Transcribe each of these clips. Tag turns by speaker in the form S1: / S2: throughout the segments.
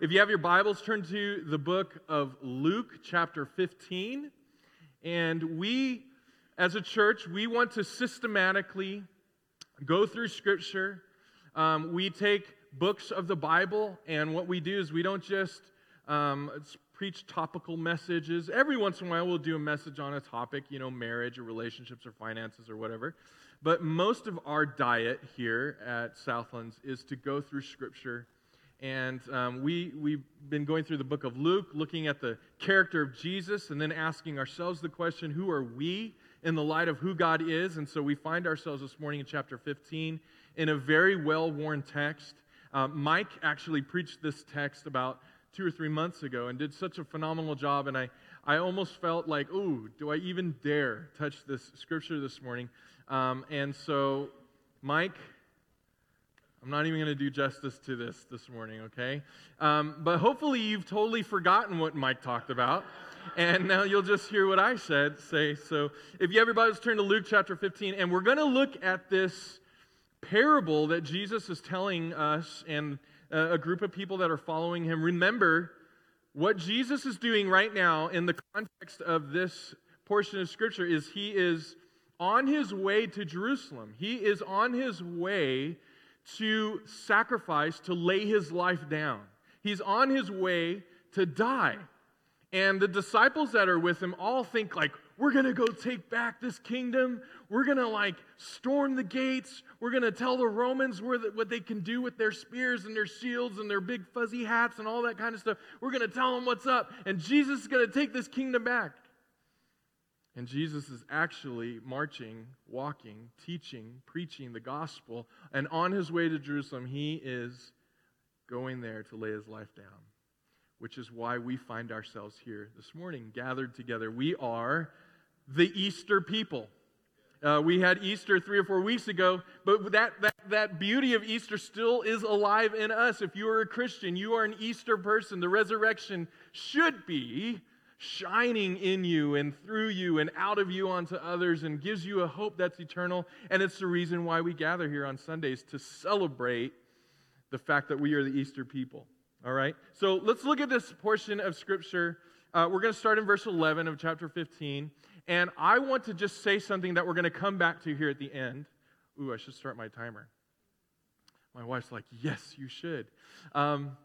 S1: if you have your Bibles, turn to the book of Luke, chapter 15. And we, as a church, we want to systematically go through Scripture. Um, we take books of the Bible, and what we do is we don't just um, preach topical messages. Every once in a while, we'll do a message on a topic, you know, marriage or relationships or finances or whatever. But most of our diet here at Southlands is to go through Scripture and um, we, we've been going through the book of Luke, looking at the character of Jesus, and then asking ourselves the question who are we in the light of who God is? And so we find ourselves this morning in chapter 15 in a very well worn text. Uh, Mike actually preached this text about two or three months ago and did such a phenomenal job. And I, I almost felt like, ooh, do I even dare touch this scripture this morning? Um, and so, Mike, I'm not even going to do justice to this this morning, okay? Um, but hopefully you've totally forgotten what Mike talked about, and now you'll just hear what I said say. So if you everybody's turn to Luke chapter 15, and we're going to look at this parable that Jesus is telling us and uh, a group of people that are following him. Remember, what Jesus is doing right now in the context of this portion of Scripture is he is on his way to Jerusalem. He is on his way to sacrifice, to lay his life down. He's on his way to die. And the disciples that are with him all think like, we're going to go take back this kingdom. We're going to like storm the gates. We're going to tell the Romans what they can do with their spears and their shields and their big fuzzy hats and all that kind of stuff. We're going to tell them what's up. And Jesus is going to take this kingdom back. And Jesus is actually marching, walking, teaching, preaching the gospel. And on his way to Jerusalem, he is going there to lay his life down, which is why we find ourselves here this morning, gathered together. We are the Easter people. Uh, we had Easter three or four weeks ago, but that, that, that beauty of Easter still is alive in us. If you are a Christian, you are an Easter person. The resurrection should be shining in you and through you and out of you onto others and gives you a hope that's eternal. And it's the reason why we gather here on Sundays to celebrate the fact that we are the Easter people. All right? So let's look at this portion of Scripture. Uh, we're going to start in verse 11 of chapter 15. And I want to just say something that we're going to come back to here at the end. Ooh, I should start my timer. My wife's like, yes, you should. Um,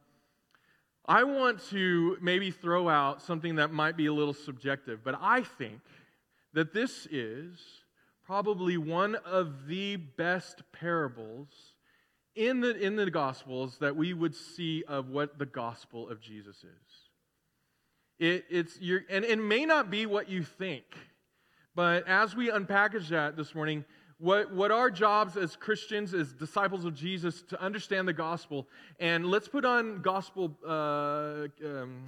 S1: I want to maybe throw out something that might be a little subjective, but I think that this is probably one of the best parables in the, in the Gospels that we would see of what the gospel of Jesus is. It, it's and it may not be what you think, but as we unpackage that this morning, what, what our jobs as Christians, as disciples of Jesus, to understand the gospel. And let's put on gospel uh, um,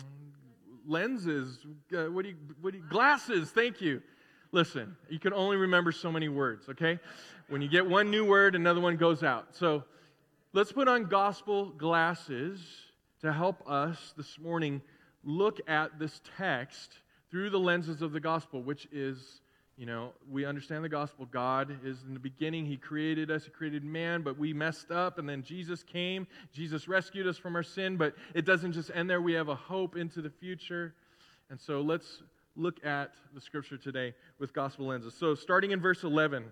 S1: lenses. Uh, what, do you, what do you, glasses, thank you. Listen, you can only remember so many words, okay? When you get one new word, another one goes out. So let's put on gospel glasses to help us this morning look at this text through the lenses of the gospel, which is you know, we understand the gospel. God is in the beginning. He created us, He created man, but we messed up, and then Jesus came. Jesus rescued us from our sin, but it doesn't just end there. We have a hope into the future. And so let's look at the scripture today with gospel lenses. So, starting in verse 11,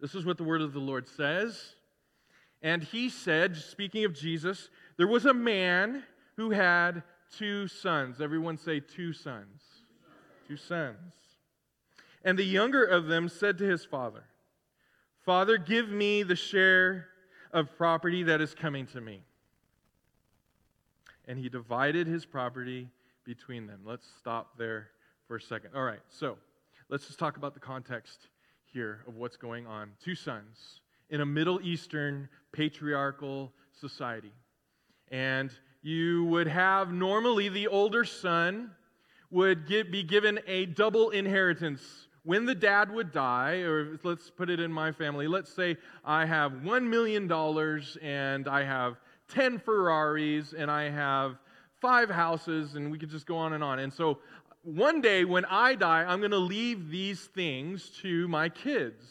S1: this is what the word of the Lord says. And he said, speaking of Jesus, there was a man who had two sons. Everyone say, two sons. Two sons. And the younger of them said to his father, Father, give me the share of property that is coming to me. And he divided his property between them. Let's stop there for a second. All right, so let's just talk about the context here of what's going on. Two sons in a Middle Eastern patriarchal society. And you would have normally the older son would get, be given a double inheritance when the dad would die, or let's put it in my family, let's say I have $1 million and I have 10 Ferraris and I have five houses, and we could just go on and on. And so one day when I die, I'm going to leave these things to my kids.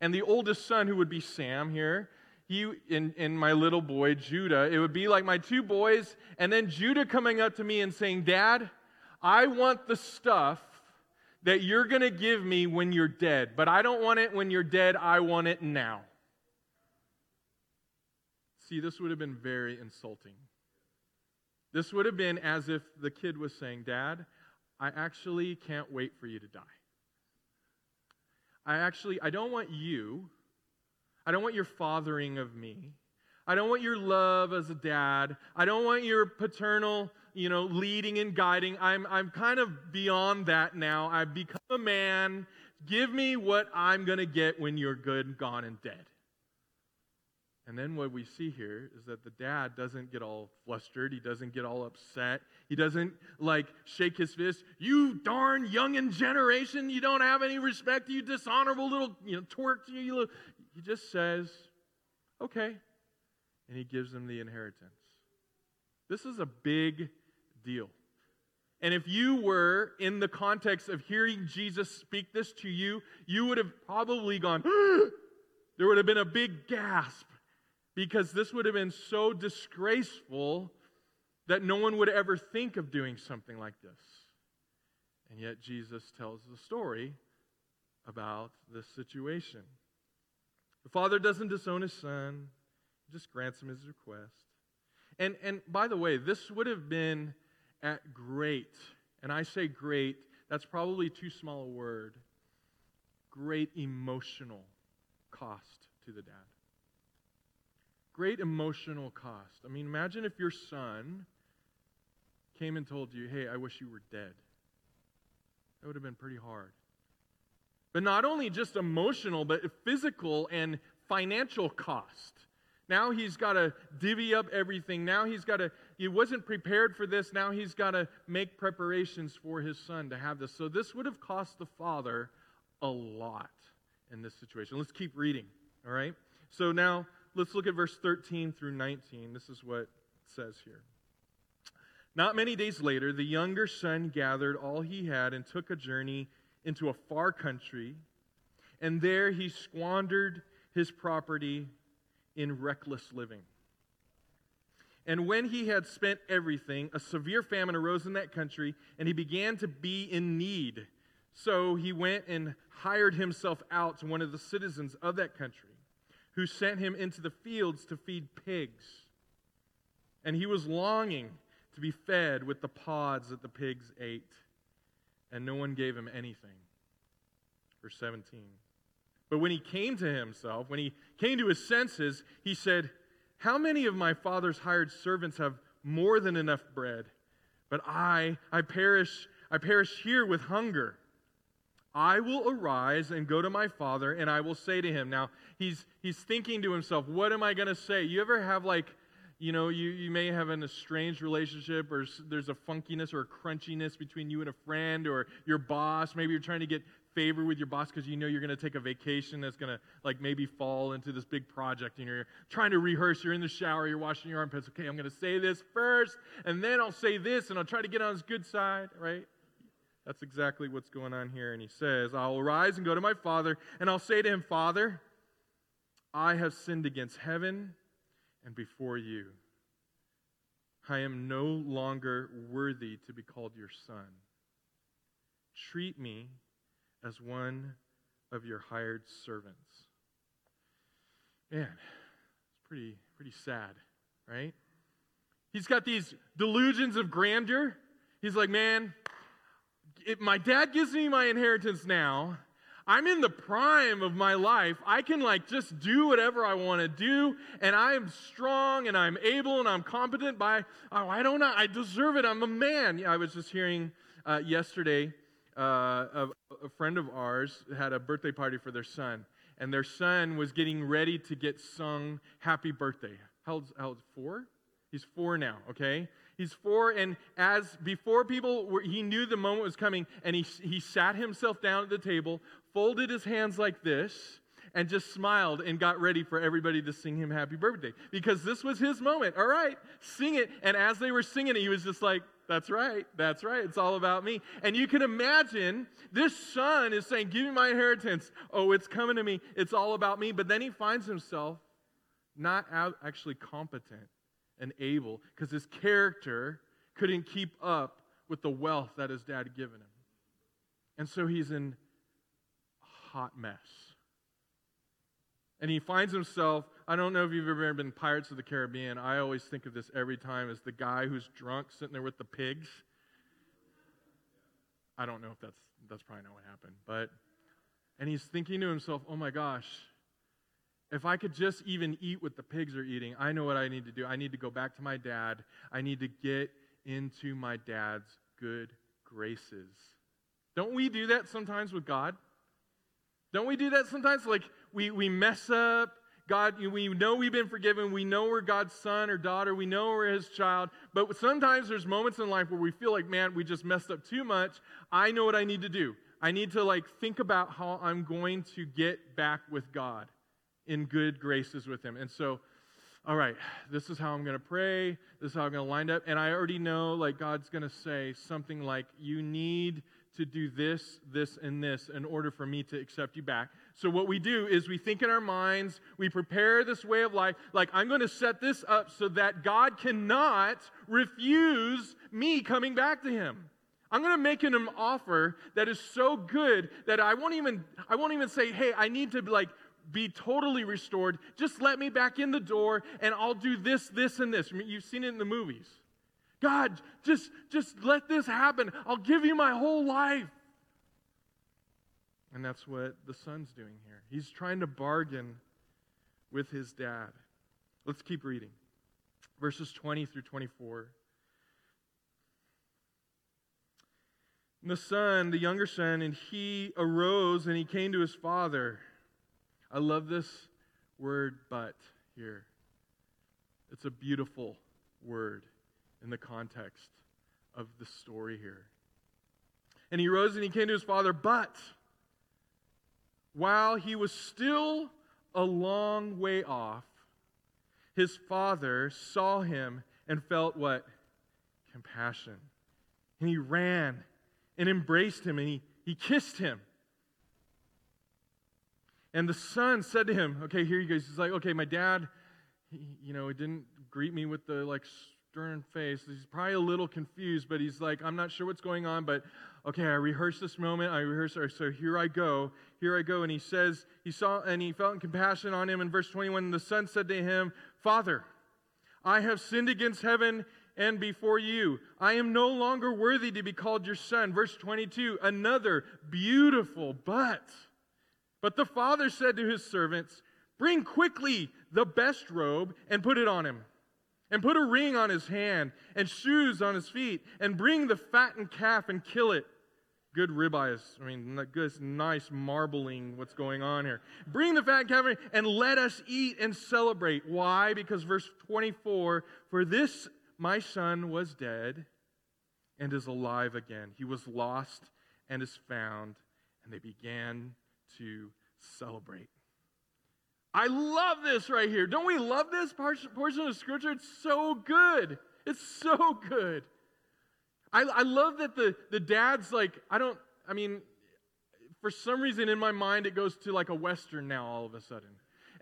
S1: And the oldest son, who would be Sam here, he in, in my little boy Judah, it would be like my two boys, and then Judah coming up to me and saying, Dad, I want the stuff that you're going to give me when you're dead, but I don't want it when you're dead, I want it now. See, this would have been very insulting. This would have been as if the kid was saying, Dad, I actually can't wait for you to die. I actually, I don't want you. I don't want your fathering of me. I don't want your love as a dad. I don't want your paternal, you know, leading and guiding. I'm, I'm kind of beyond that now. I've become a man. Give me what I'm going to get when you're good, gone, and dead. And then what we see here is that the dad doesn't get all flustered. He doesn't get all upset. He doesn't like shake his fist. You darn youngin' generation, you don't have any respect. You dishonorable little, you know, twerk. You little. He just says, okay. And he gives them the inheritance. This is a big deal. And if you were in the context of hearing Jesus speak this to you, you would have probably gone, there would have been a big gasp because this would have been so disgraceful that no one would ever think of doing something like this. And yet, Jesus tells the story about this situation. The father doesn't disown his son, just grants him his request. And, and by the way, this would have been at great, and I say great, that's probably too small a word, great emotional cost to the dad great emotional cost. I mean, imagine if your son came and told you, hey, I wish you were dead. That would have been pretty hard. But not only just emotional, but physical and financial cost. Now he's got to divvy up everything. Now he's got to, he wasn't prepared for this. Now he's got to make preparations for his son to have this. So this would have cost the father a lot in this situation. Let's keep reading, all right? So now let's look at verse 13 through 19. This is what it says here. Not many days later, the younger son gathered all he had and took a journey into a far country, and there he squandered his property in reckless living. And when he had spent everything, a severe famine arose in that country, and he began to be in need. So he went and hired himself out to one of the citizens of that country who sent him into the fields to feed pigs. And he was longing to be fed with the pods that the pigs ate, and no one gave him anything. Verse 17. But when he came to himself, when he came to his senses, he said, How many of my father's hired servants have more than enough bread? But I, I perish, I perish here with hunger. I will arise and go to my father, and I will say to him. Now, he's, he's thinking to himself, what am I going to say? You ever have, like, you know, you, you may have an estranged relationship, or there's a funkiness or a crunchiness between you and a friend or your boss. Maybe you're trying to get favor with your boss because you know you're going to take a vacation that's going to, like, maybe fall into this big project, and you're trying to rehearse. You're in the shower, you're washing your armpits. Okay, I'm going to say this first, and then I'll say this, and I'll try to get on his good side, right? That's exactly what's going on here. And he says, I will rise and go to my father, and I'll say to him, Father, I have sinned against heaven and before you. I am no longer worthy to be called your son. Treat me as one of your hired servants. Man, it's pretty, pretty sad, right? He's got these delusions of grandeur. He's like, man, if my dad gives me my inheritance now, I'm in the prime of my life. I can like just do whatever I want to do, and I am strong and I'm able and I'm competent. By oh, I don't know, I deserve it. I'm a man. Yeah, I was just hearing uh, yesterday uh, a, a friend of ours had a birthday party for their son, and their son was getting ready to get sung "Happy Birthday." How old's, how old's four? He's four now. Okay, He's four, and as before people were, he knew the moment was coming, and he, he sat himself down at the table, folded his hands like this, and just smiled and got ready for everybody to sing him happy birthday because this was his moment. All right, sing it. And as they were singing it, he was just like, That's right, that's right, it's all about me. And you can imagine this son is saying, Give me my inheritance. Oh, it's coming to me, it's all about me. But then he finds himself not actually competent and able because his character couldn't keep up with the wealth that his dad had given him. And so he's in a hot mess. And he finds himself, I don't know if you've ever been Pirates of the Caribbean. I always think of this every time as the guy who's drunk sitting there with the pigs. I don't know if that's that's probably not what happened, but and he's thinking to himself, "Oh my gosh, if I could just even eat what the pigs are eating, I know what I need to do. I need to go back to my dad. I need to get into my dad's good graces. Don't we do that sometimes with God? Don't we do that sometimes? Like we, we mess up. God, we know we've been forgiven. We know we're God's son or daughter. We know we're his child. But sometimes there's moments in life where we feel like, man, we just messed up too much. I know what I need to do. I need to like think about how I'm going to get back with God in good graces with Him. And so, all right, this is how I'm going to pray. This is how I'm going to line up. And I already know, like, God's going to say something like, you need to do this, this, and this in order for me to accept you back. So, what we do is we think in our minds, we prepare this way of life, like, I'm going to set this up so that God cannot refuse me coming back to Him. I'm going to make him an offer that is so good that I won't even I won't even say, "Hey, I need to like be totally restored. Just let me back in the door and I'll do this, this, and this. You've seen it in the movies. God, just, just let this happen. I'll give you my whole life. And that's what the son's doing here. He's trying to bargain with his dad. Let's keep reading. Verses 20 through 24. And the son, the younger son, and he arose and he came to his father. I love this word, but here. It's a beautiful word in the context of the story here. And he rose and he came to his father, but while he was still a long way off, his father saw him and felt what? Compassion. And he ran and embraced him and he, he kissed him. And the son said to him, Okay, here he goes. He's like, Okay, my dad, he, you know, he didn't greet me with the like stern face. He's probably a little confused, but he's like, I'm not sure what's going on, but okay, I rehearsed this moment. I rehearsed. So here I go. Here I go. And he says, he saw, and he felt compassion on him. In verse 21, the son said to him, Father, I have sinned against heaven and before you. I am no longer worthy to be called your son. Verse 22, another beautiful but but the father said to his servants, Bring quickly the best robe and put it on him, and put a ring on his hand and shoes on his feet, and bring the fattened calf and kill it. Good ribeyes. I mean, good, nice marbling what's going on here. Bring the fat calf and let us eat and celebrate. Why? Because verse 24, for this my son was dead and is alive again. He was lost and is found. And they began to celebrate. I love this right here. Don't we love this portion of Scripture? It's so good. It's so good. I, I love that the, the dad's like, I don't, I mean, for some reason in my mind it goes to like a Western now all of a sudden.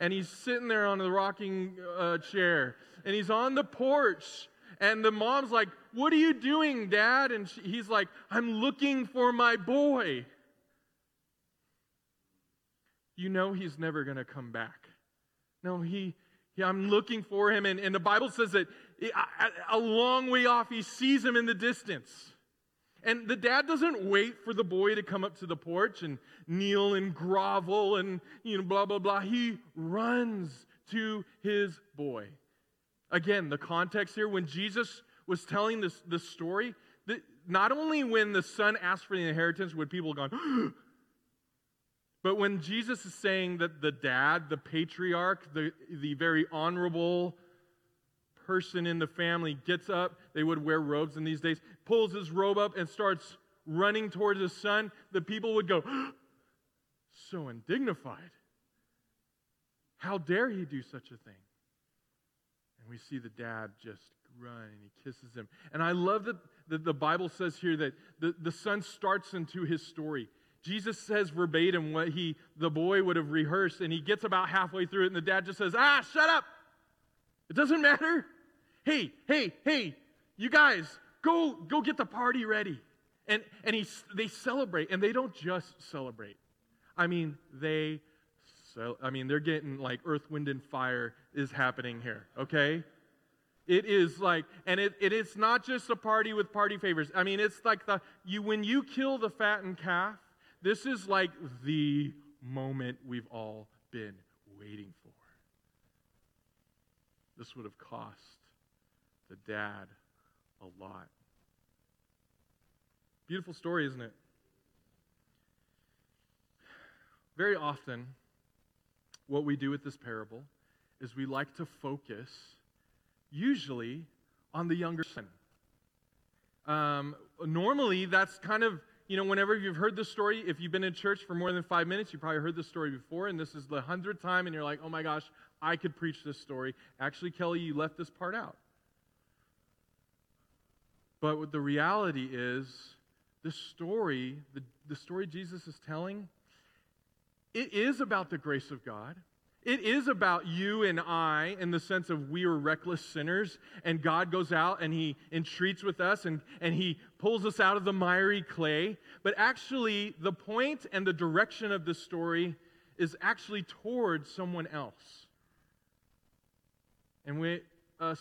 S1: And he's sitting there on the rocking uh, chair and he's on the porch. And the mom's like, What are you doing, dad? And she, he's like, I'm looking for my boy you know he's never going to come back. No, he, he, I'm looking for him. And, and the Bible says that a long way off, he sees him in the distance. And the dad doesn't wait for the boy to come up to the porch and kneel and grovel and, you know, blah, blah, blah. He runs to his boy. Again, the context here, when Jesus was telling this, this story, that not only when the son asked for the inheritance would people have gone, But when Jesus is saying that the dad, the patriarch, the, the very honorable person in the family gets up, they would wear robes in these days, pulls his robe up and starts running towards his son, the people would go, so undignified. How dare he do such a thing? And we see the dad just run and he kisses him. And I love that, the Bible says here that the, the son starts into his story. Jesus says verbatim what he the boy would have rehearsed, and he gets about halfway through it, and the dad just says, Ah, shut up! It doesn't matter. Hey, hey, hey, you guys, go go get the party ready. And and he they celebrate and they don't just celebrate. I mean, they so I mean, they're getting like earth, wind, and fire is happening here, okay? It is like, and it, it is not just a party with party favors. I mean, it's like the you when you kill the fattened calf, this is like the moment we've all been waiting for. This would have cost the dad a lot. Beautiful story, isn't it? Very often, what we do with this parable is we like to focus, usually, on the younger son. Um, normally, that's kind of, you know, whenever you've heard this story, if you've been in church for more than five minutes, you probably heard this story before, and this is the hundredth time, and you're like, oh my gosh, I could preach this story. Actually, Kelly, you left this part out. But the reality is, the story, the, the story Jesus is telling, it is about the grace of God. It is about you and I in the sense of we are reckless sinners, and God goes out and He entreats with us and, and He pulls us out of the miry clay. But actually, the point and the direction of the story is actually towards someone else. And we, us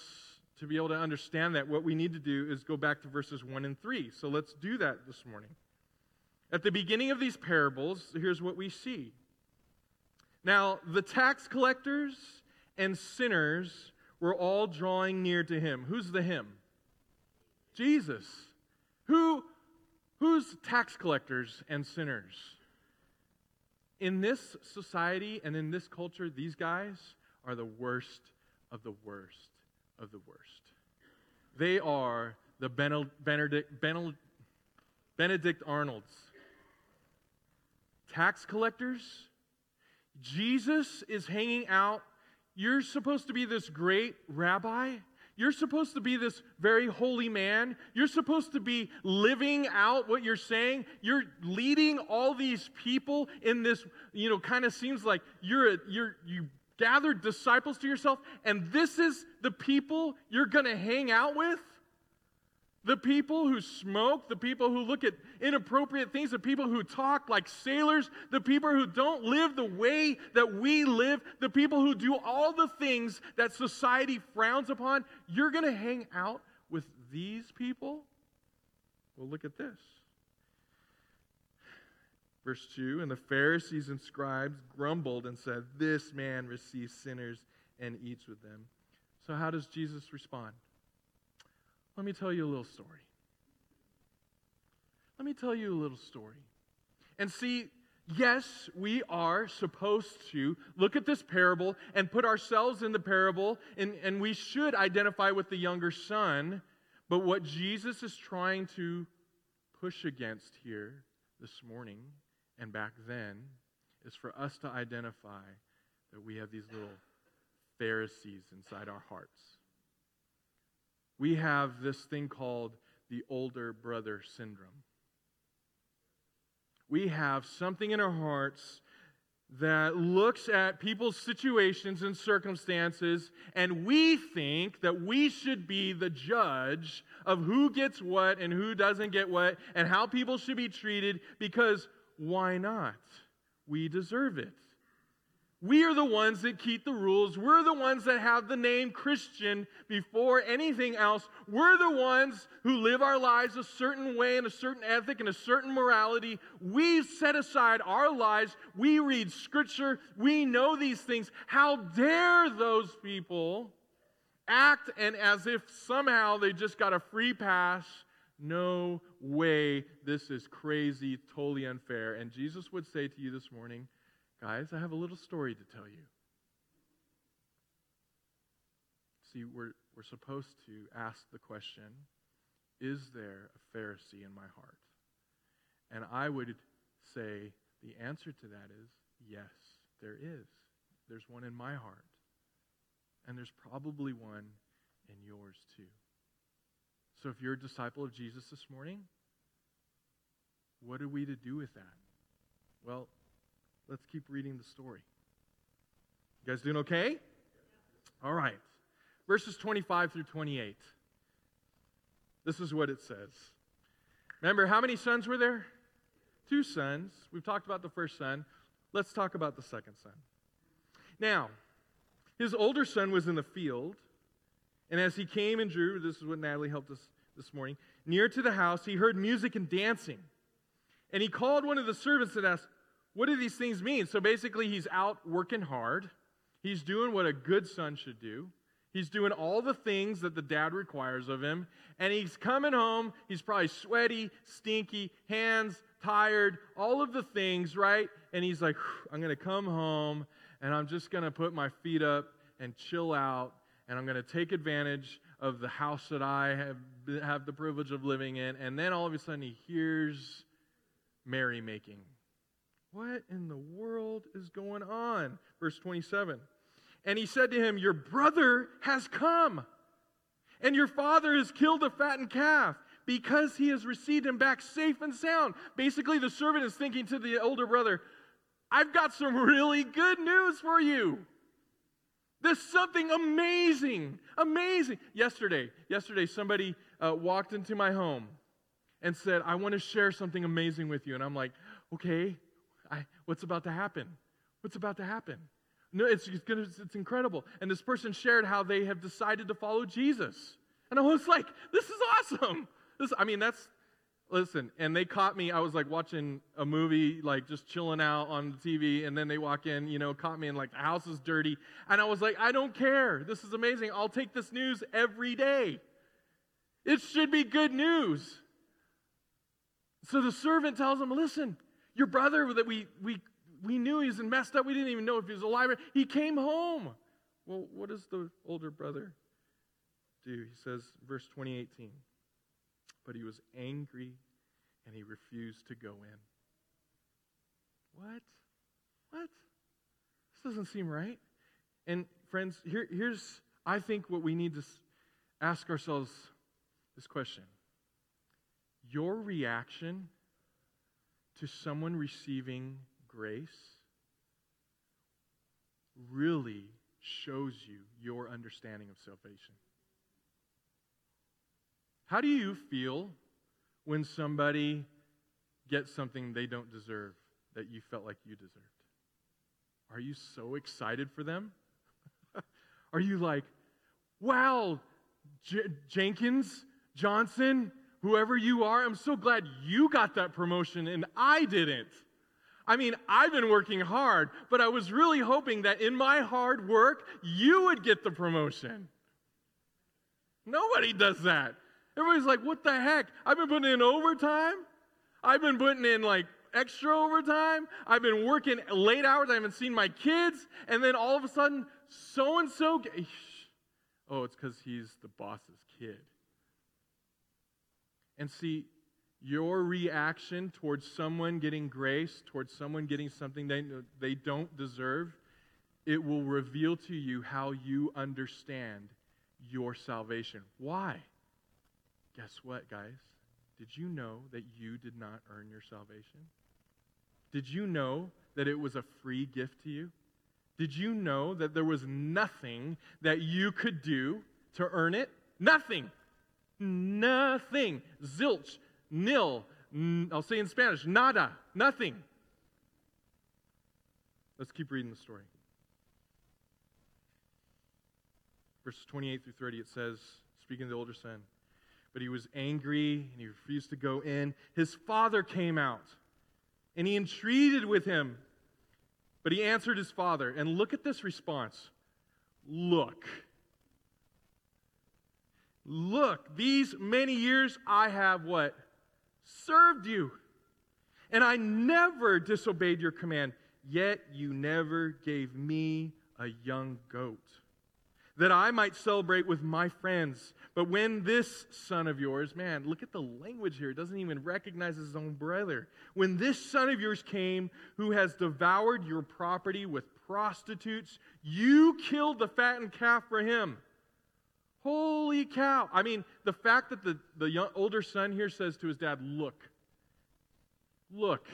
S1: to be able to understand that, what we need to do is go back to verses 1 and 3. So let's do that this morning. At the beginning of these parables, here's what we see. Now, the tax collectors and sinners were all drawing near to him. Who's the him? Jesus. Who, who's tax collectors and sinners? In this society and in this culture, these guys are the worst of the worst of the worst. They are the Benedict, Benedict Arnolds. Tax collectors. Jesus is hanging out. You're supposed to be this great rabbi. You're supposed to be this very holy man. You're supposed to be living out what you're saying. You're leading all these people in this, you know, kind of seems like you're a, you're you gathered disciples to yourself, and this is the people you're going to hang out with? The people who smoke, the people who look at inappropriate things, the people who talk like sailors, the people who don't live the way that we live, the people who do all the things that society frowns upon, you're going to hang out with these people? Well, look at this. Verse 2 And the Pharisees and scribes grumbled and said, This man receives sinners and eats with them. So, how does Jesus respond? Let me tell you a little story. Let me tell you a little story. And see, yes, we are supposed to look at this parable and put ourselves in the parable, and, and we should identify with the younger son. But what Jesus is trying to push against here this morning and back then is for us to identify that we have these little Pharisees inside our hearts. We have this thing called the older brother syndrome. We have something in our hearts that looks at people's situations and circumstances, and we think that we should be the judge of who gets what and who doesn't get what and how people should be treated because why not? We deserve it. We are the ones that keep the rules. We're the ones that have the name Christian before anything else. We're the ones who live our lives a certain way and a certain ethic and a certain morality. We set aside our lives. We read scripture. We know these things. How dare those people act and as if somehow they just got a free pass no way. This is crazy, totally unfair. And Jesus would say to you this morning, guys, I have a little story to tell you. See, we're, we're supposed to ask the question Is there a Pharisee in my heart? And I would say the answer to that is yes, there is. There's one in my heart. And there's probably one in yours too. So if you're a disciple of Jesus this morning, what are we to do with that? Well, let's keep reading the story. You guys doing okay? All right. verses 25 through 28. This is what it says. Remember, how many sons were there? Two sons. We've talked about the first son. Let's talk about the second son. Now, his older son was in the field, and as he came and drew, this is what Natalie helped us this morning, near to the house, he heard music and dancing. And he called one of the servants and asked, What do these things mean? So basically, he's out working hard. He's doing what a good son should do. He's doing all the things that the dad requires of him. And he's coming home. He's probably sweaty, stinky, hands tired, all of the things, right? And he's like, I'm going to come home and I'm just going to put my feet up and chill out. And I'm going to take advantage of the house that I have, have the privilege of living in. And then all of a sudden he hears merrymaking. What in the world is going on? Verse 27. And he said to him, Your brother has come, and your father has killed a fattened calf because he has received him back safe and sound. Basically, the servant is thinking to the older brother, I've got some really good news for you. There's something amazing, amazing. Yesterday, yesterday, somebody uh, walked into my home and said, I want to share something amazing with you. And I'm like, okay, I, what's about to happen? What's about to happen? No, it's, it's, gonna, it's incredible. And this person shared how they have decided to follow Jesus. And I was like, this is awesome. This, I mean, that's, listen, and they caught me. I was like watching a movie, like just chilling out on the TV, and then they walk in, you know, caught me, and like the house is dirty. And I was like, I don't care. This is amazing. I'll take this news every day. It should be good news. So the servant tells him, listen, your brother that we, we we knew he was messed up. We didn't even know if he was alive. He came home. Well, what does the older brother do? He says, verse 2018, but he was angry and he refused to go in. What? What? This doesn't seem right. And friends, here, here's, I think, what we need to ask ourselves this question Your reaction to someone receiving grace really shows you your understanding of salvation. How do you feel when somebody gets something they don't deserve that you felt like you deserved? Are you so excited for them? Are you like, wow, J- Jenkins, Johnson, whoever you are, I'm so glad you got that promotion and I didn't? I mean, I've been working hard, but I was really hoping that in my hard work, you would get the promotion. Nobody does that. Everybody's like, what the heck? I've been putting in overtime. I've been putting in like extra overtime. I've been working late hours. I haven't seen my kids. And then all of a sudden, so and so. Oh, it's because he's the boss's kid. And see, your reaction towards someone getting grace, towards someone getting something they, they don't deserve, it will reveal to you how you understand your salvation. Why? Guess what, guys? Did you know that you did not earn your salvation? Did you know that it was a free gift to you? Did you know that there was nothing that you could do to earn it? Nothing. Nothing. Zilch nil. I'll say in Spanish, nada, nothing. Let's keep reading the story. Verses 28 through 30, it says, speaking of the older son, but he was angry and he refused to go in. His father came out and he entreated with him, but he answered his father. And look at this response Look. Look, these many years I have what? served you. And I never disobeyed your command, yet you never gave me a young goat that I might celebrate with my friends. But when this son of yours, man, look at the language here, doesn't even recognize his own brother. When this son of yours came, who has devoured your property with prostitutes, you killed the fattened calf for him. Holy cow. I mean, the fact that the, the young, older son here says to his dad, Look, look,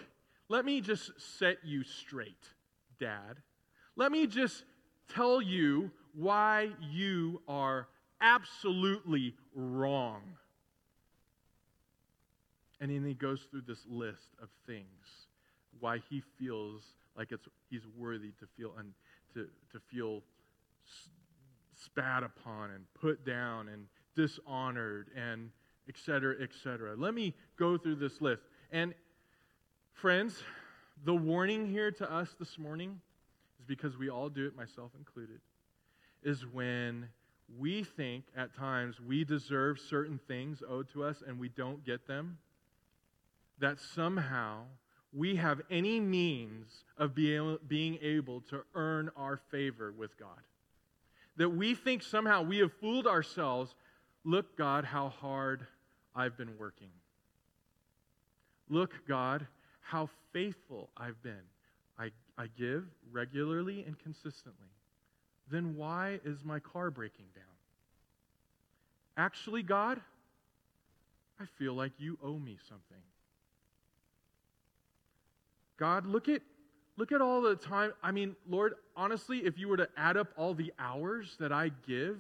S1: let me just set you straight, dad. Let me just tell you why you are absolutely wrong. And then he goes through this list of things why he feels like it's he's worthy to feel un, to, to feel spat upon and put down and dishonored and etc etc let me go through this list and friends the warning here to us this morning is because we all do it myself included is when we think at times we deserve certain things owed to us and we don't get them that somehow we have any means of being able to earn our favor with God. That we think somehow we have fooled ourselves. Look, God, how hard I've been working. Look, God, how faithful I've been. I, I give regularly and consistently. Then why is my car breaking down? Actually, God, I feel like you owe me something. God, look at look at all the time. I mean, Lord, honestly, if you were to add up all the hours that I give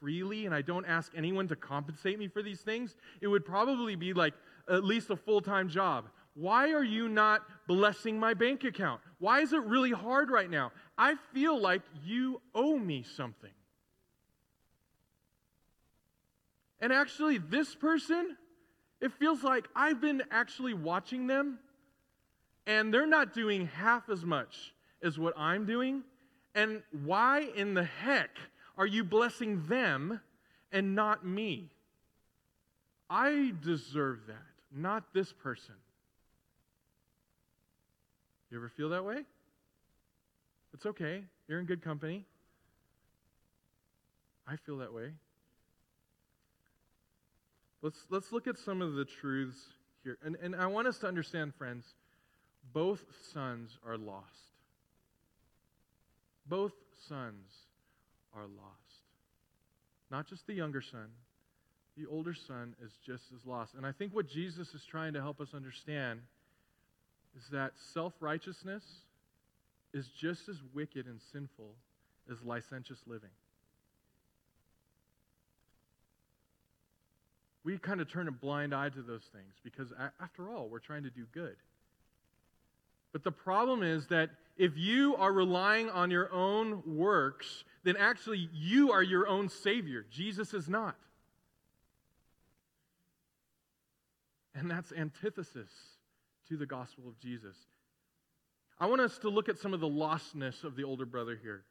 S1: freely and I don't ask anyone to compensate me for these things, it would probably be like at least a full-time job. Why are you not blessing my bank account? Why is it really hard right now? I feel like you owe me something. And actually, this person, it feels like I've been actually watching them and they're not doing half as much as what I'm doing. And why in the heck are you blessing them and not me? I deserve that, not this person. You ever feel that way? It's okay. You're in good company. I feel that way. Let's, let's look at some of the truths here. And, and I want us to understand, friends, both sons are lost. Both sons are lost. Not just the younger son, the older son is just as lost. And I think what Jesus is trying to help us understand is that self righteousness is just as wicked and sinful as licentious living. We kind of turn a blind eye to those things because, after all, we're trying to do good. But the problem is that if you are relying on your own works, then actually you are your own Savior. Jesus is not. And that's antithesis to the gospel of Jesus. I want us to look at some of the lostness of the older brother here.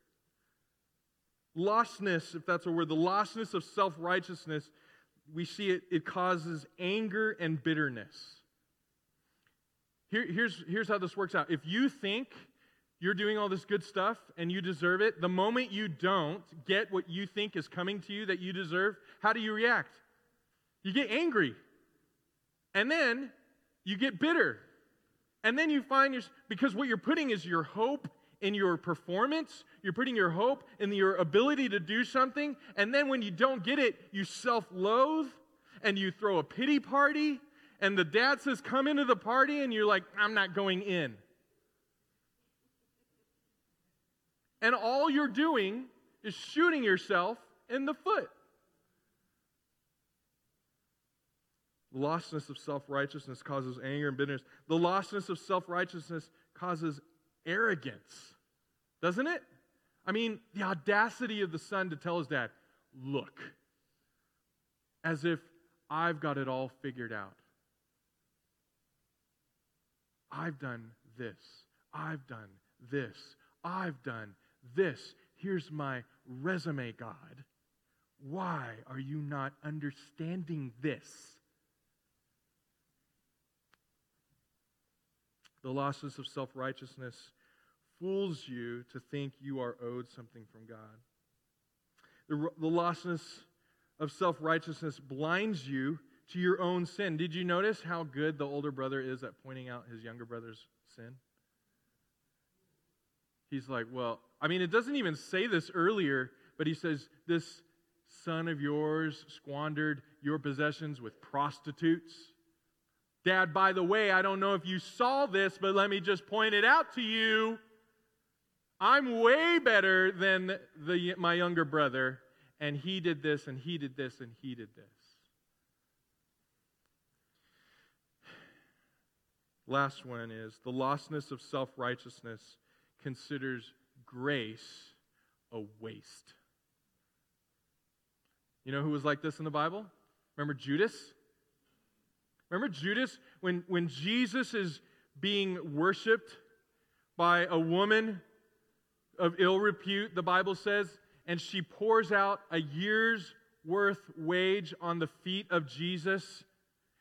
S1: Lostness, if that's a word, the lostness of self righteousness, we see it, it causes anger and bitterness. Here, here's, here's how this works out. If you think you're doing all this good stuff and you deserve it, the moment you don't get what you think is coming to you that you deserve, how do you react? You get angry. And then you get bitter. And then you find your, because what you're putting is your hope in your performance, you're putting your hope in your ability to do something. And then when you don't get it, you self loathe and you throw a pity party and the dad says, Come into the party, and you're like, I'm not going in. And all you're doing is shooting yourself in the foot. The lostness of self righteousness causes anger and bitterness. The lostness of self righteousness causes arrogance, doesn't it? I mean, the audacity of the son to tell his dad, Look, as if I've got it all figured out. I've done this. I've done this. I've done this. Here's my resume, God. Why are you not understanding this? The losses of self righteousness fools you to think you are owed something from God. The, the lostness of self righteousness blinds you to your own sin. Did you notice how good the older brother is at pointing out his younger brother's sin? He's like, well, I mean, it doesn't even say this earlier, but he says, This son of yours squandered your possessions with prostitutes. Dad, by the way, I don't know if you saw this, but let me just point it out to you. I'm way better than the, my younger brother, and he did this, and he did this, and he did this. Last one is the lostness of self righteousness considers grace a waste. You know who was like this in the Bible? Remember Judas? Remember Judas? When, when Jesus is being worshiped by a woman of ill repute, the Bible says, and she pours out a year's worth wage on the feet of Jesus,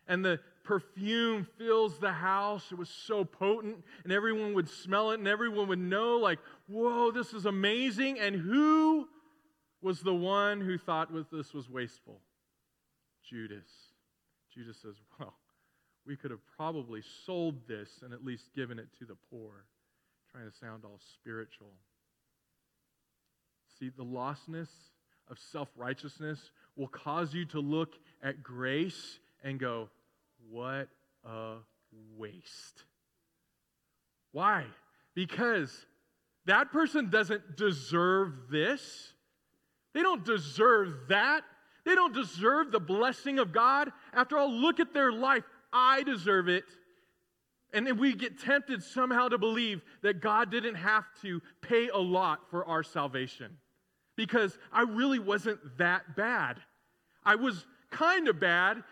S1: and the perfume fills the house. It was so potent, and everyone would smell it, and everyone would know, like, whoa, this is amazing. And who was the one who thought this was wasteful? Judas. Judas says, well, we could have probably sold this and at least given it to the poor, trying to sound all spiritual. See, the lostness of self righteousness will cause you to look at grace and go, What a waste. Why? Because that person doesn't deserve this. They don't deserve that. They don't deserve the blessing of God. After all, look at their life. I deserve it. And then we get tempted somehow to believe that God didn't have to pay a lot for our salvation because I really wasn't that bad. I was kind of bad,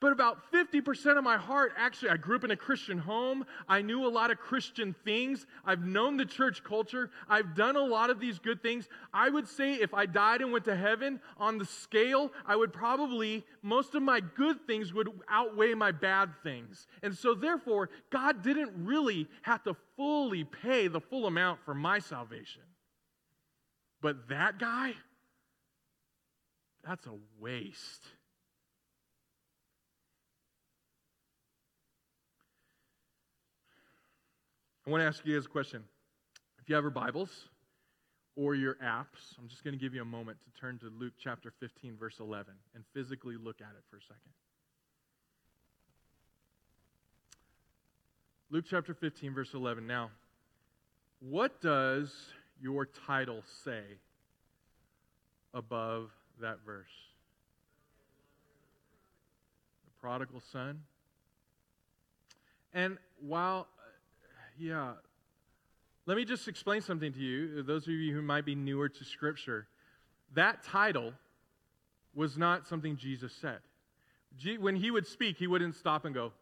S1: but about 50% of my heart, actually, I grew up in a Christian home. I knew a lot of Christian things. I've known the church culture. I've done a lot of these good things. I would say if I died and went to heaven, on the scale, I would probably, most of my good things would outweigh my bad things. And so, therefore, God didn't really have to fully pay the full amount for my salvation. But that guy, that's a waste. I want to ask you guys a question. If you have your Bibles or your apps, I'm just going to give you a moment to turn to Luke chapter 15, verse 11, and physically look at it for a second. Luke chapter 15, verse 11. Now, what does your title say above that verse? The prodigal son. And while, yeah, let me just explain something to you, those of you who might be newer to Scripture. That title was not something Jesus said. When he would speak, he wouldn't stop and go,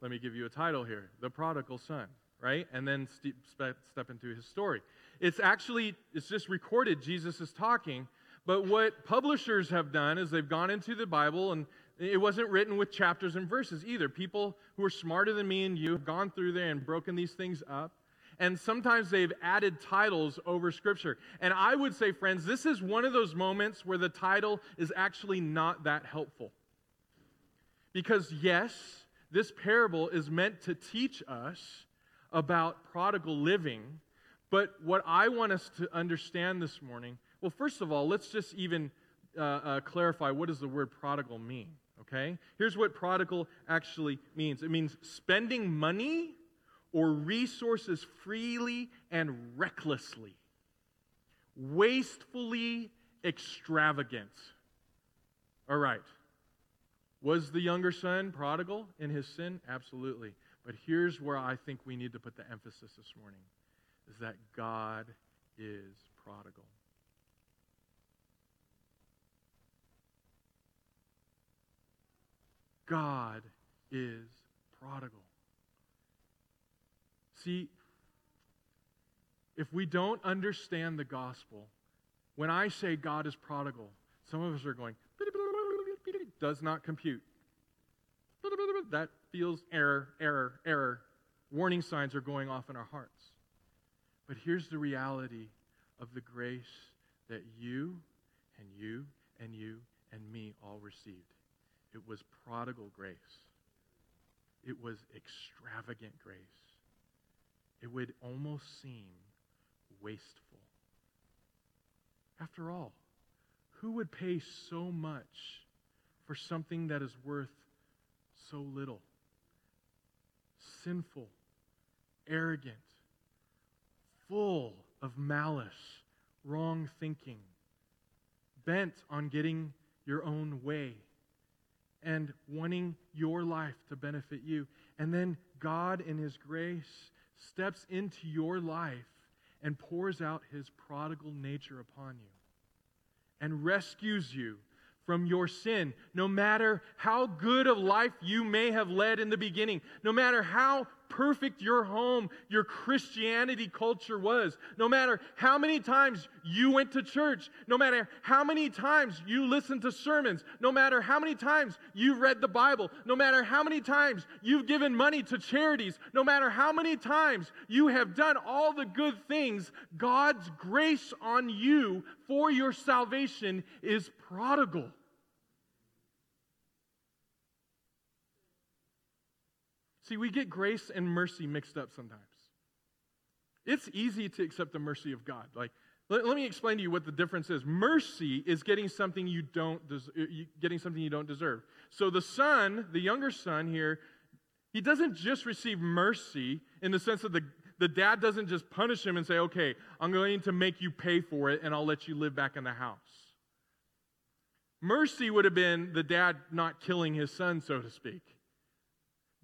S1: Let me give you a title here the prodigal son right? And then step into his story. It's actually, it's just recorded, Jesus is talking. But what publishers have done is they've gone into the Bible and it wasn't written with chapters and verses either. People who are smarter than me and you have gone through there and broken these things up. And sometimes they've added titles over Scripture. And I would say, friends, this is one of those moments where the title is actually not that helpful. Because, yes, this parable is meant to teach us about prodigal living. But what I want us to understand this morning, well, first of all, let's just even uh, uh, clarify what does the word prodigal mean, okay? Here's what prodigal actually means it means spending money or resources freely and recklessly, wastefully extravagant. All right. Was the younger son prodigal in his sin? Absolutely. But here's where I think we need to put the emphasis this morning is that God is prodigal. God is prodigal. See, if we don't understand the gospel, when I say God is prodigal, some of us are going, does not compute. That feels error, error, error. Warning signs are going off in our hearts. But here's the reality of the grace that you and you and you and me all received it was prodigal grace, it was extravagant grace. It would almost seem wasteful. After all, who would pay so much for something that is worth so little? sinful, arrogant, full of malice, wrong thinking, bent on getting your own way and wanting your life to benefit you. And then God, in His grace, steps into your life and pours out His prodigal nature upon you and rescues you from your sin, no matter how good of life you may have led in the beginning, no matter how perfect your home, your Christianity culture was, no matter how many times you went to church, no matter how many times you listened to sermons, no matter how many times you read the Bible, no matter how many times you've given money to charities, no matter how many times you have done all the good things, God's grace on you for your salvation is prodigal. See, we get grace and mercy mixed up sometimes. It's easy to accept the mercy of God. Like, let, let me explain to you what the difference is. Mercy is getting something you don't des- uh, getting something you don't deserve. So the son, the younger son here, he doesn't just receive mercy in the sense that the the dad doesn't just punish him and say, "Okay, I'm going to make you pay for it, and I'll let you live back in the house." Mercy would have been the dad not killing his son, so to speak.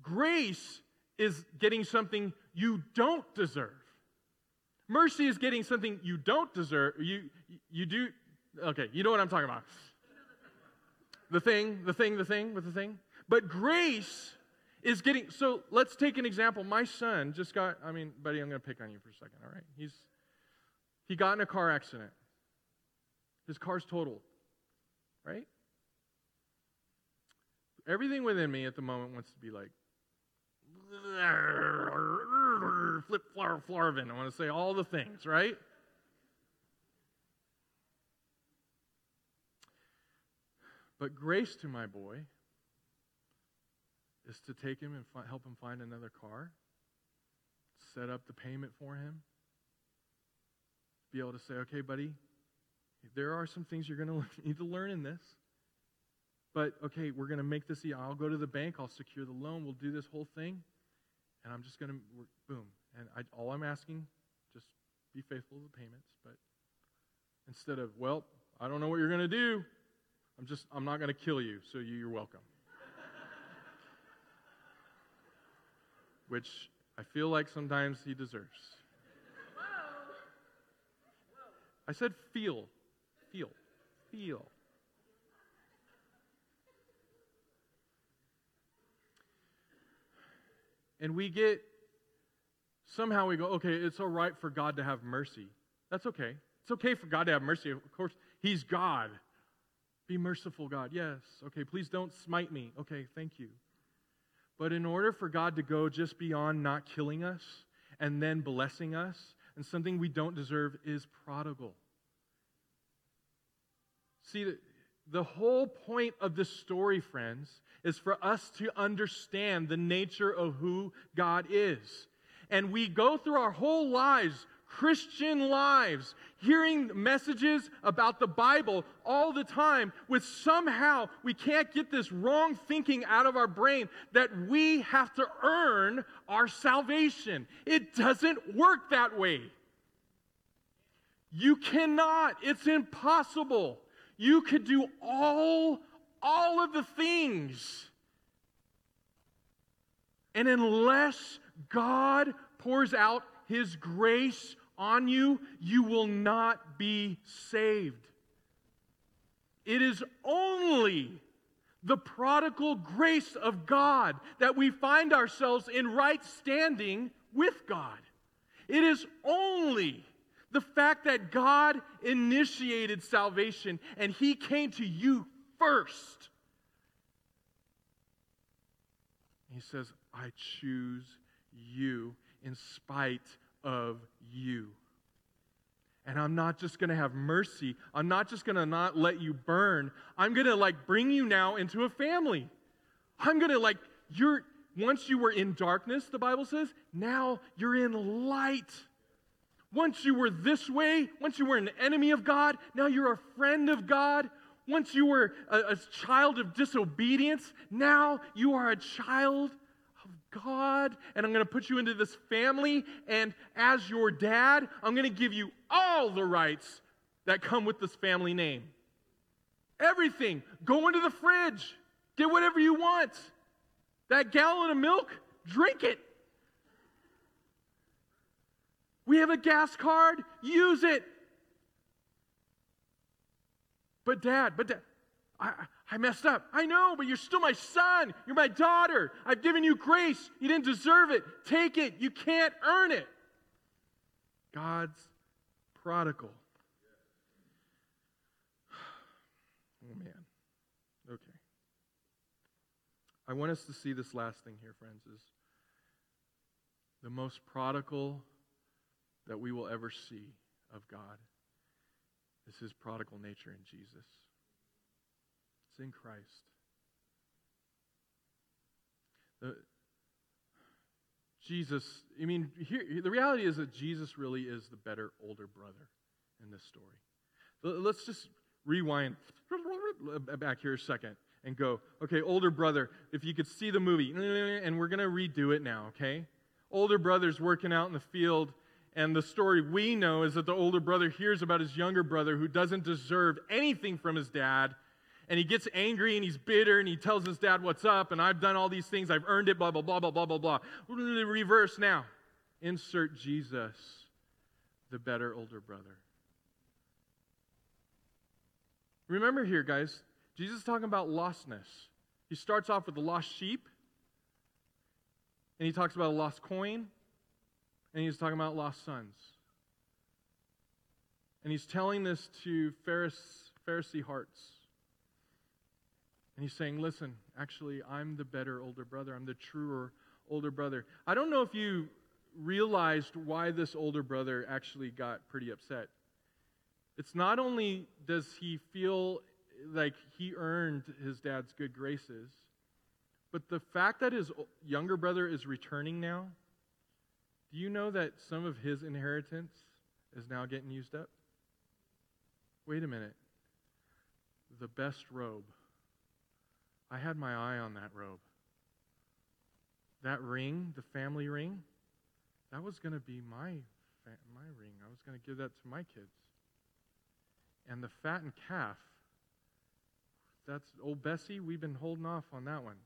S1: Grace is getting something you don't deserve. Mercy is getting something you don't deserve. You, you do, okay, you know what I'm talking about. The thing, the thing, the thing with the thing. But grace is getting, so let's take an example. My son just got, I mean, buddy, I'm going to pick on you for a second, all right? He's, he got in a car accident. His car's totaled, right? Everything within me at the moment wants to be like, flip flar flarvin. I want to say all the things, right? But grace to my boy is to take him and fi- help him find another car, set up the payment for him, be able to say, okay, buddy, there are some things you're going to need to learn in this. But okay, we're going to make this. I'll go to the bank. I'll secure the loan. We'll do this whole thing and I'm just going to, boom. And I, all I'm asking, just be faithful to the payments. But instead of, well, I don't know what you're going to do, I'm just, I'm not going to kill you, so you, you're welcome. Which I feel like sometimes he deserves. I said feel, feel, feel. And we get, somehow we go, okay, it's all right for God to have mercy. That's okay. It's okay for God to have mercy. Of course, He's God. Be merciful, God. Yes. Okay, please don't smite me. Okay, thank you. But in order for God to go just beyond not killing us and then blessing us, and something we don't deserve is prodigal. See, the whole point of this story, friends, is for us to understand the nature of who God is. And we go through our whole lives, Christian lives, hearing messages about the Bible all the time, with somehow we can't get this wrong thinking out of our brain that we have to earn our salvation. It doesn't work that way. You cannot, it's impossible. You could do all, all of the things. And unless God pours out his grace on you, you will not be saved. It is only the prodigal grace of God that we find ourselves in right standing with God. It is only the fact that God initiated salvation and He came to you first. He says, I choose you in spite of you. And I'm not just going to have mercy. I'm not just going to not let you burn. I'm going to like bring you now into a family. I'm going to like, you're, once you were in darkness, the Bible says, now you're in light. Once you were this way, once you were an enemy of God, now you're a friend of God. Once you were a, a child of disobedience, now you are a child of God, and I'm going to put you into this family, and as your dad, I'm going to give you all the rights that come with this family name. Everything. Go into the fridge, get whatever you want. That gallon of milk, drink it. We have a gas card, use it. But, Dad, but, Dad, I, I messed up. I know, but you're still my son. You're my daughter. I've given you grace. You didn't deserve it. Take it. You can't earn it. God's prodigal. Oh, man. Okay. I want us to see this last thing here, friends, is the most prodigal that we will ever see of God is his prodigal nature in Jesus. It's in Christ. The, Jesus, I mean, here, the reality is that Jesus really is the better older brother in this story. Let's just rewind back here a second and go, okay, older brother, if you could see the movie, and we're going to redo it now, okay? Older brother's working out in the field, and the story we know is that the older brother hears about his younger brother who doesn't deserve anything from his dad and he gets angry and he's bitter and he tells his dad what's up and I've done all these things, I've earned it, blah, blah, blah, blah, blah, blah, blah. Reverse now. Insert Jesus, the better older brother. Remember here, guys, Jesus is talking about lostness. He starts off with the lost sheep, and he talks about a lost coin, and he's talking about lost sons. And he's telling this to Pharisee hearts. And he's saying, listen, actually, I'm the better older brother. I'm the truer older brother. I don't know if you realized why this older brother actually got pretty upset. It's not only does he feel like he earned his dad's good graces, but the fact that his younger brother is returning now, do you know that some of his inheritance is now getting used up? Wait a minute. The best robe I had my eye on that robe. That ring, the family ring, that was going to be my, my ring. I was going to give that to my kids. And the fattened calf, that's old Bessie. We've been holding off on that one.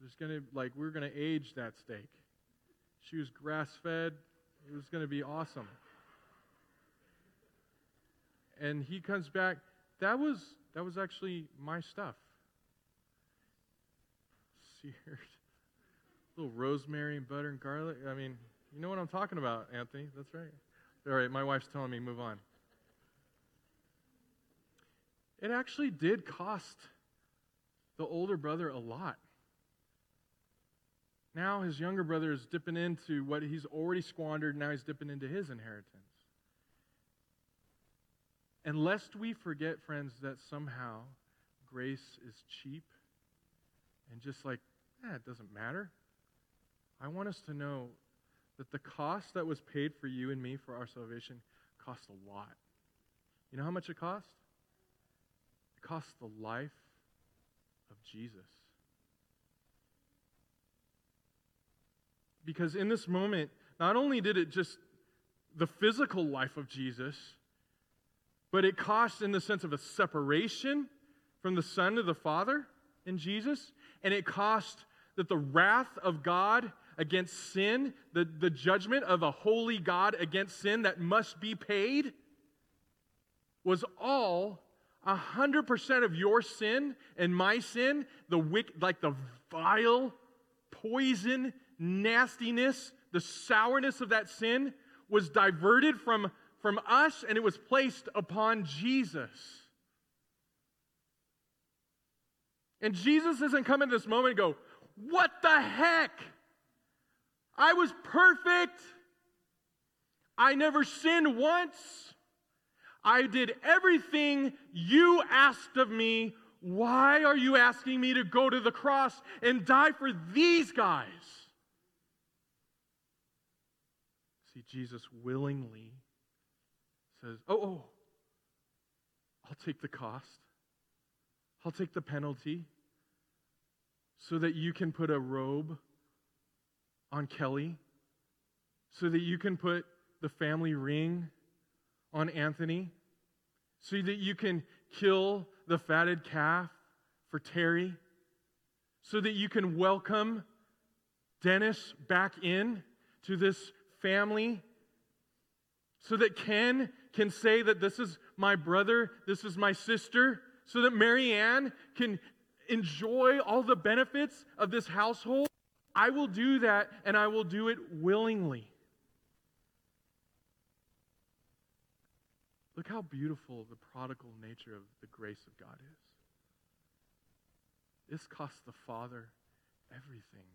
S1: There's going to, like, we're going to age that steak. She was grass fed. It was going to be awesome. And he comes back. That was, that was actually my stuff seared. Little rosemary and butter and garlic. I mean, you know what I'm talking about, Anthony. That's right. All right, my wife's telling me move on. It actually did cost the older brother a lot. Now his younger brother is dipping into what he's already squandered. Now he's dipping into his inheritance. And lest we forget, friends, that somehow grace is cheap and just like, eh, it doesn't matter. I want us to know that the cost that was paid for you and me for our salvation cost a lot. You know how much it cost? It cost the life of Jesus. Because in this moment, not only did it just the physical life of Jesus, but it cost in the sense of a separation from the Son to the Father in Jesus and it cost that the wrath of God against sin, the, the judgment of a holy God against sin that must be paid, was all 100% of your sin and my sin, the wick, like the vile, poison, nastiness, the sourness of that sin was diverted from, from us and it was placed upon Jesus. And Jesus doesn't come in this moment and go, What the heck? I was perfect. I never sinned once. I did everything you asked of me. Why are you asking me to go to the cross and die for these guys? See, Jesus willingly says, Oh, oh, I'll take the cost. I'll take the penalty so that you can put a robe on Kelly so that you can put the family ring on Anthony, so that you can kill the fatted calf for Terry, so that you can welcome Dennis back in to this family, so that Ken can say that this is my brother, this is my sister, so that Marianne can enjoy all the benefits of this household. I will do that and I will do it willingly. Look how beautiful the prodigal nature of the grace of God is. This cost the Father everything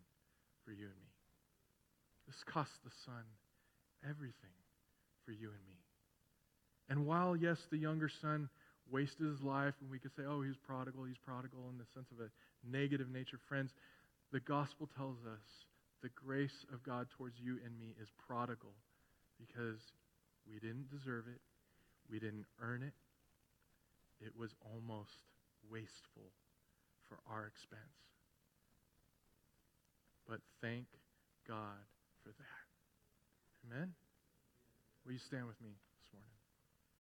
S1: for you and me. This cost the Son everything for you and me. And while, yes, the younger son wasted his life, and we could say, oh, he's prodigal, he's prodigal in the sense of a negative nature, friends, the gospel tells us the grace of God towards you and me is prodigal because we didn't deserve it, we didn't earn it. It was almost wasteful for our expense. But thank God for that. Amen? Will you stand with me?